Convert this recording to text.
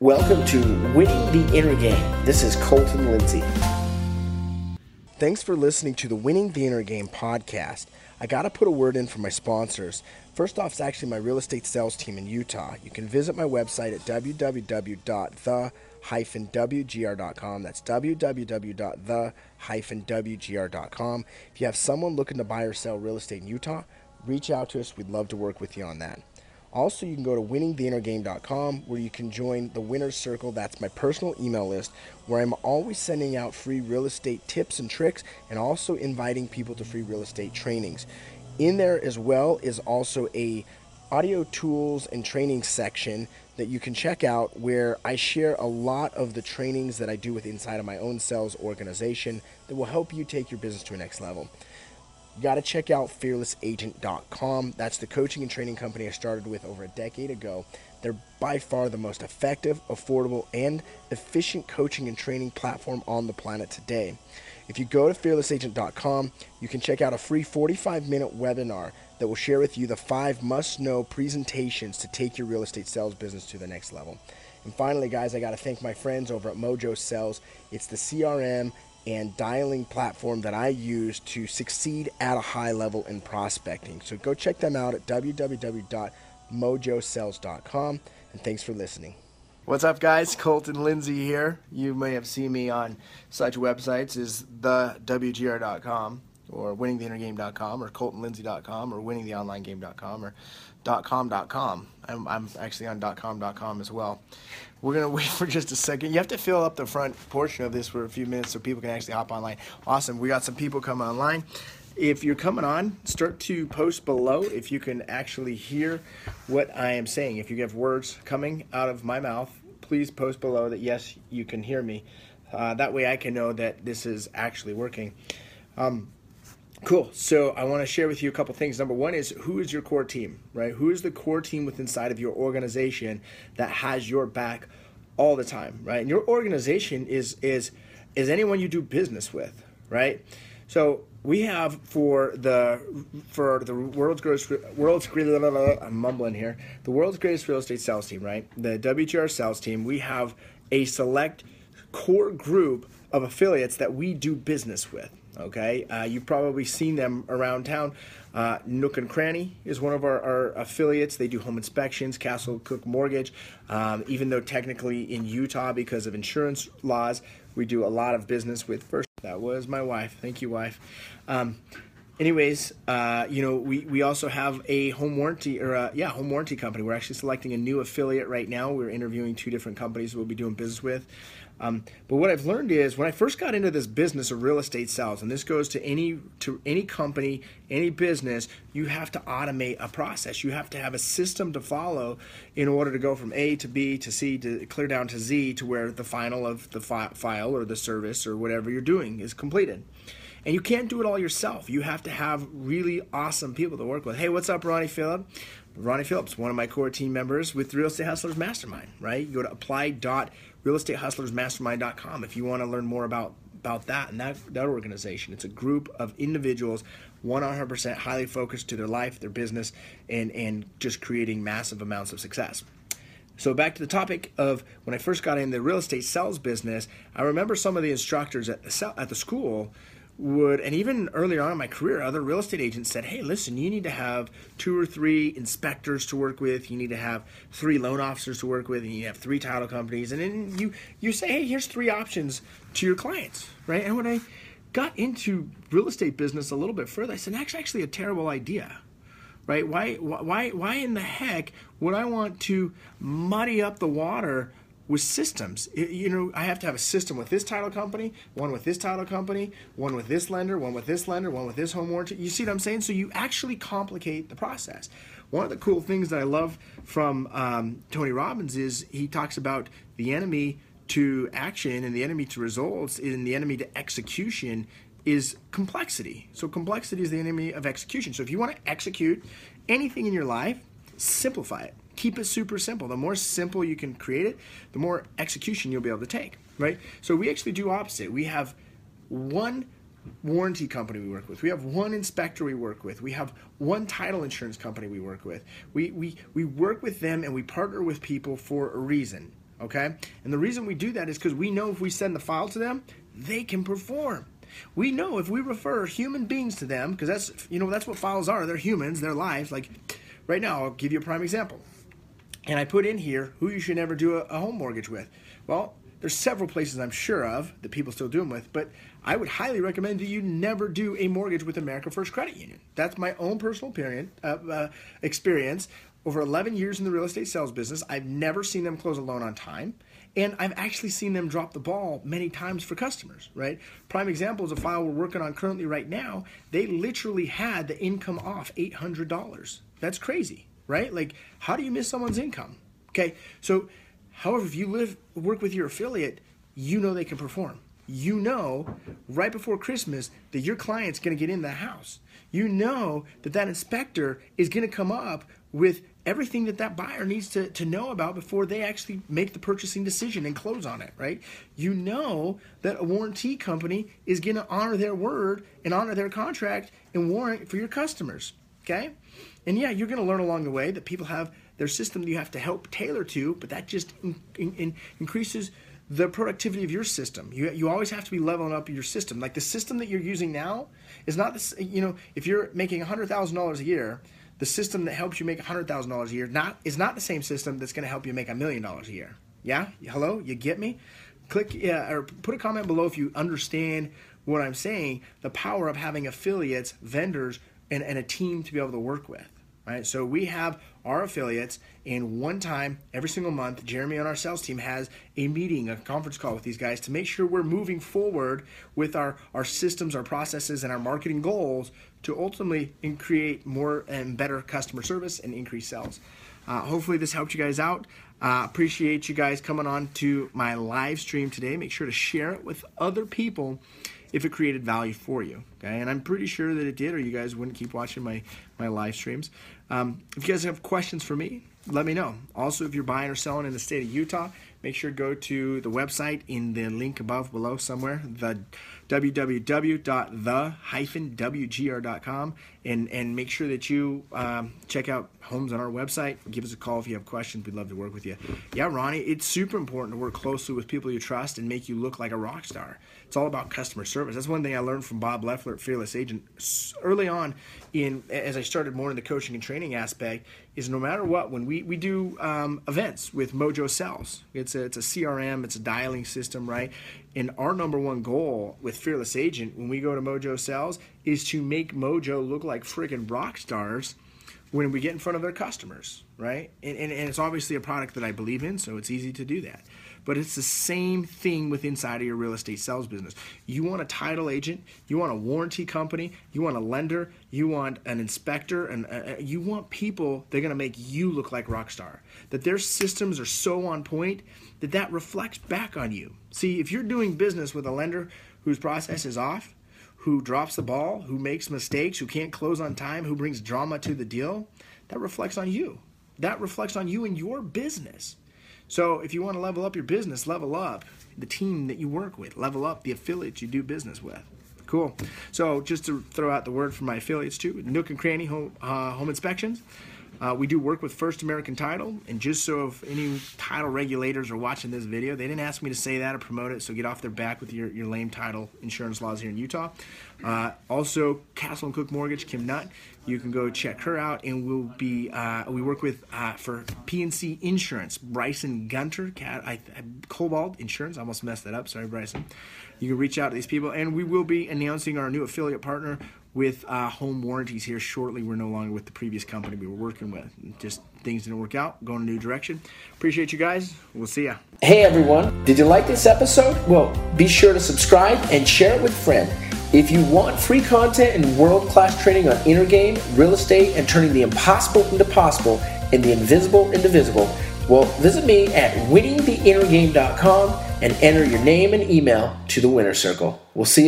Welcome to Winning the Inner Game. This is Colton Lindsay. Thanks for listening to the Winning the Inner Game podcast. I got to put a word in for my sponsors. First off, it's actually my real estate sales team in Utah. You can visit my website at www.the-wgr.com. That's www.the-wgr.com. If you have someone looking to buy or sell real estate in Utah, reach out to us. We'd love to work with you on that. Also, you can go to winningtheinnergame.com where you can join the Winner's Circle. That's my personal email list where I'm always sending out free real estate tips and tricks and also inviting people to free real estate trainings. In there as well is also a audio tools and training section that you can check out where I share a lot of the trainings that I do with inside of my own sales organization that will help you take your business to a next level you got to check out fearlessagent.com. That's the coaching and training company I started with over a decade ago. They're by far the most effective, affordable, and efficient coaching and training platform on the planet today. If you go to fearlessagent.com, you can check out a free 45 minute webinar that will share with you the five must know presentations to take your real estate sales business to the next level. And finally, guys, I got to thank my friends over at Mojo Sales. It's the CRM and dialing platform that I use to succeed at a high level in prospecting. So go check them out at www.mojosales.com. And thanks for listening. What's up, guys? Colton Lindsay here. You may have seen me on such websites as thewgr.com or winningtheinnergame.com or coltonlindsay.com or winningtheonlinegame.com or .com.com. I'm, I'm actually on .com.com as well. We're going to wait for just a second. You have to fill up the front portion of this for a few minutes so people can actually hop online. Awesome. We got some people coming online. If you're coming on, start to post below if you can actually hear what I am saying. If you have words coming out of my mouth, please post below that yes, you can hear me. Uh, that way I can know that this is actually working. Um, Cool. So I want to share with you a couple things. Number one is who is your core team, right? Who is the core team within inside of your organization that has your back all the time, right? And your organization is is is anyone you do business with, right? So we have for the for the world's greatest world's I'm mumbling here. The world's greatest real estate sales team, right? The WGR sales team. We have a select core group of affiliates that we do business with. Okay, uh, you've probably seen them around town. Uh, Nook and Cranny is one of our, our, affiliates. They do home inspections, Castle Cooke Mortgage. Um, even though technically in Utah, because of insurance laws, we do a lot of business with First. That was my wife. Thank you, wife. Um, anyways, uh, you know, we, we also have a home warranty or a, yeah, home warranty company. We're actually selecting a new affiliate right now. We're interviewing two different companies we'll be doing business with. Um, but what I've learned is when I first got into this business of real estate sales, and this goes to any to any company, any business, you have to automate a process. You have to have a system to follow in order to go from A to B to C to clear down to Z to where the final of the fi- file or the service or whatever you're doing is completed. And you can't do it all yourself. You have to have really awesome people to work with. Hey, what's up, Ronnie Phillip? Ronnie Phillips, one of my core team members with Real Estate Hustlers Mastermind, right? You go to apply.realestatehustlersmastermind.com if you want to learn more about about that and that, that organization. It's a group of individuals 100% highly focused to their life, their business, and, and just creating massive amounts of success. So back to the topic of when I first got in the real estate sales business, I remember some of the instructors at the, at the school would, and even earlier on in my career, other real estate agents said, hey, listen, you need to have two or three inspectors to work with, you need to have three loan officers to work with, and you have three title companies. And then you, you say, hey, here's three options to your clients, right? And when I got into real estate business a little bit further, I said, that's actually a terrible idea. Right? Why, why, why in the heck would I want to muddy up the water with systems. you know, I have to have a system with this title company, one with this title company, one with this lender, one with this lender, one with this home warranty. You see what I'm saying? So you actually complicate the process. One of the cool things that I love from um, Tony Robbins is he talks about the enemy to action and the enemy to results and the enemy to execution is complexity. So complexity is the enemy of execution. So if you want to execute anything in your life, simplify it keep it super simple. The more simple you can create it, the more execution you'll be able to take, right? So we actually do opposite. We have one warranty company we work with. We have one inspector we work with. We have one title insurance company we work with. We, we, we work with them and we partner with people for a reason. Okay? And the reason we do that is because we know if we send the file to them, they can perform. We know if we refer human beings to them, because that's you know that's what files are. They're humans, they're lives. Like right now, I'll give you a prime example. And I put in here who you should never do a, a home mortgage with. Well, there's several places I'm sure of that people still do them with, but I would highly recommend that you never do a mortgage with America First Credit Union. That's my own personal opinion, uh, uh, experience. Over 11 years in the real estate sales business, I've never seen them close a loan on time. And I've actually seen them drop the ball many times for customers, right? Prime example is a file we're working on currently right now. They literally had the income off $800. That's crazy, right? Like, how do you miss someone's income? Okay, so however, if you live work with your affiliate, you know they can perform. You know right before Christmas that your client's going to get in the house. You know that that inspector is going to come up with everything that that buyer needs to, to know about before they actually make the purchasing decision and close on it, right? You know that a warranty company is going to honor their word and honor their contract and warrant for your customers, okay? And yeah, you're going to learn along the way that people have their system that you have to help tailor to, but that just in, in, increases the productivity of your system. You, you always have to be leveling up your system. Like the system that you're using now is not this, you know, if you're making $100,000 a year, the system that helps you make $100,000 a year not is not the same system that's going to help you make a million dollars a year. Yeah? Hello? You get me? Click yeah, or put a comment below if you understand what I'm saying, the power of having affiliates, vendors, and, and a team to be able to work with. Right? So we have our affiliates, and one time every single month, Jeremy on our sales team has a meeting, a conference call with these guys to make sure we're moving forward with our, our systems, our processes, and our marketing goals to ultimately create more and better customer service and increase sales. Uh, hopefully, this helped you guys out. Uh, appreciate you guys coming on to my live stream today. Make sure to share it with other people if it created value for you. Okay, and I'm pretty sure that it did, or you guys wouldn't keep watching my my live streams. Um, if you guys have questions for me, let me know. Also, if you're buying or selling in the state of Utah, make sure to go to the website in the link above below somewhere. The www.the-wgr.com and, and make sure that you um, check out homes on our website. Give us a call if you have questions. We'd love to work with you. Yeah, Ronnie, it's super important to work closely with people you trust and make you look like a rock star. It's all about customer service. That's one thing I learned from Bob Loeffler at Fearless Agent early on in as I started more in the coaching and training aspect is no matter what, when we, we do um, events with Mojo Sales, it's a, it's a CRM, it's a dialing system, right? And our number one goal with Fearless Agent when we go to Mojo Sales is to make Mojo look like freaking rock stars when we get in front of their customers, right? And, and, and, it's obviously a product that I believe in, so it's easy to do that. But it's the same thing with inside of your real estate sales business. You want a title agent, you want a warranty company, you want a lender, you want an inspector, and uh, uh you want people that are going to make you look like rock star. That their systems are so on point that that reflects back on you. See, if you're doing business with a lender whose process is off, who drops the ball, who makes mistakes, who can't close on time, who brings drama to the deal, that reflects on you. That reflects on you and your business. So if you want to level up your business, level up the team that you work with, level up the affiliates you do business with. Cool. So just to throw out the word for my affiliates too, Nook and Cranny Home, uh, home Inspections. Uh, we do work with First American Title, and just so if any title regulators are watching this video, they didn't ask me to say that or promote it, so get off their back with your, your lame title insurance laws here in Utah. Uh, also, Castle and Cooke Mortgage, Kim Nutt, you can go check her out, and we'll be uh, we work with uh, for PNC Insurance, Bryson Gunter, Cat, I, I, Cobalt Insurance. I almost messed that up. Sorry, Bryson. You can reach out to these people, and we will be announcing our new affiliate partner with uh, home warranties here shortly. We're no longer with the previous company we were working with. Just things didn't work out, going a new direction. Appreciate you guys. We'll see ya. Hey everyone, did you like this episode? Well, be sure to subscribe and share it with a friend. If you want free content and world class training on inner game, real estate, and turning the impossible into possible and the invisible into visible, well, visit me at winningtheinnergame.com and enter your name and email to the winner circle. We'll see you.